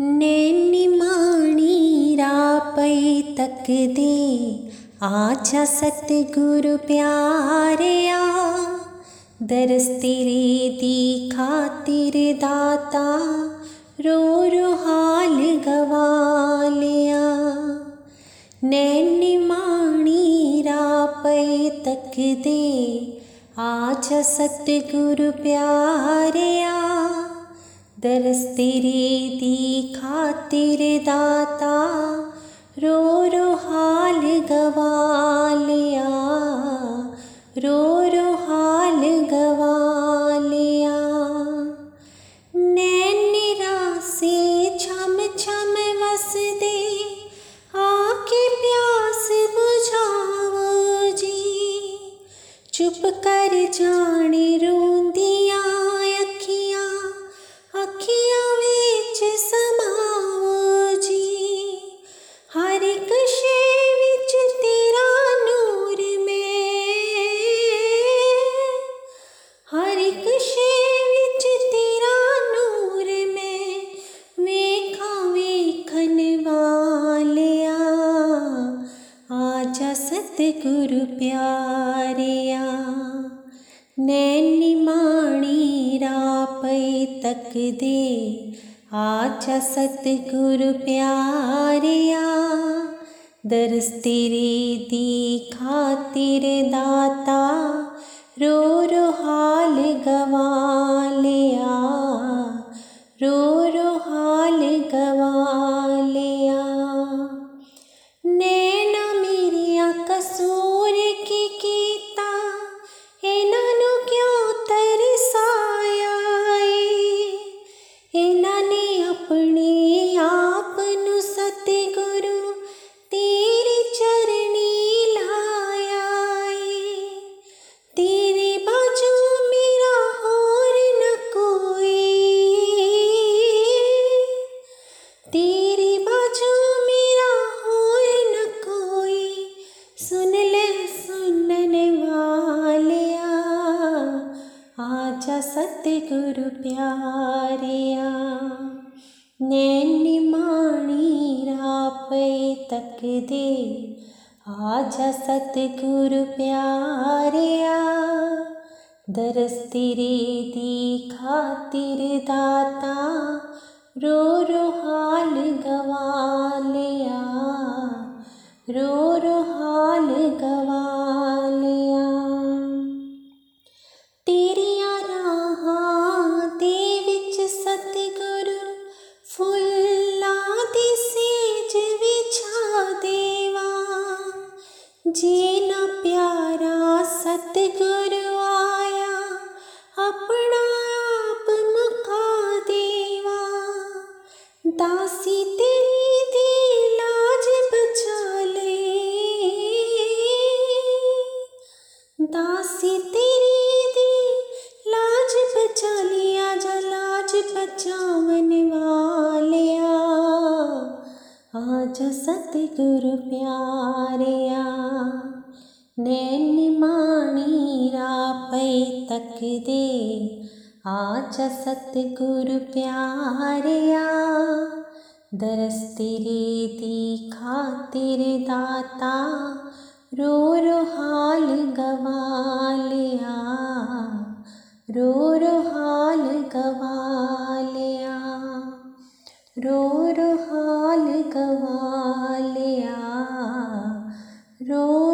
नैनी माणी रापै तक दे आजा सतगुरु प्यारिया दरस तेरे दी खातिर दाता रो हाल गवा लिया नैनी माणी रापै तक दे आजा सतगुरु प्यारिया दरस तेरे दी खातिर दाता, रो रो हाल गवा लिया रो रो हाल गवा लिया नैन निरासे छम छम वस दे आके प्यास बुझाओ जी। चुप कर जाने हर शे तेरा नूर में। हर एक शे विच तेरा नूर में। वेखा वेखन वालिया आजा सतगुरु प्यारिया। नैनी माणी रापै तक दे आजा सतगुरु प्यारिया दरस तेरे दी खातिर दाता रो रो हाल गवा सतगुरु प्यारिया नैनी माणी रापै तक दे। आजा सतगुरु प्यारिया दरस तेरे दी खातिर दाता। रो रो हाल गवा लिया रो सतगुरु प्यारिया नैन माणी रापै तक दे। आच सतगुरु प्यारिया, दरस तेरे दी खातिर दाता, रो रो हाल गवालिया, रो रो हाल गवालिया, रो रो हाल गवा लिया रो रो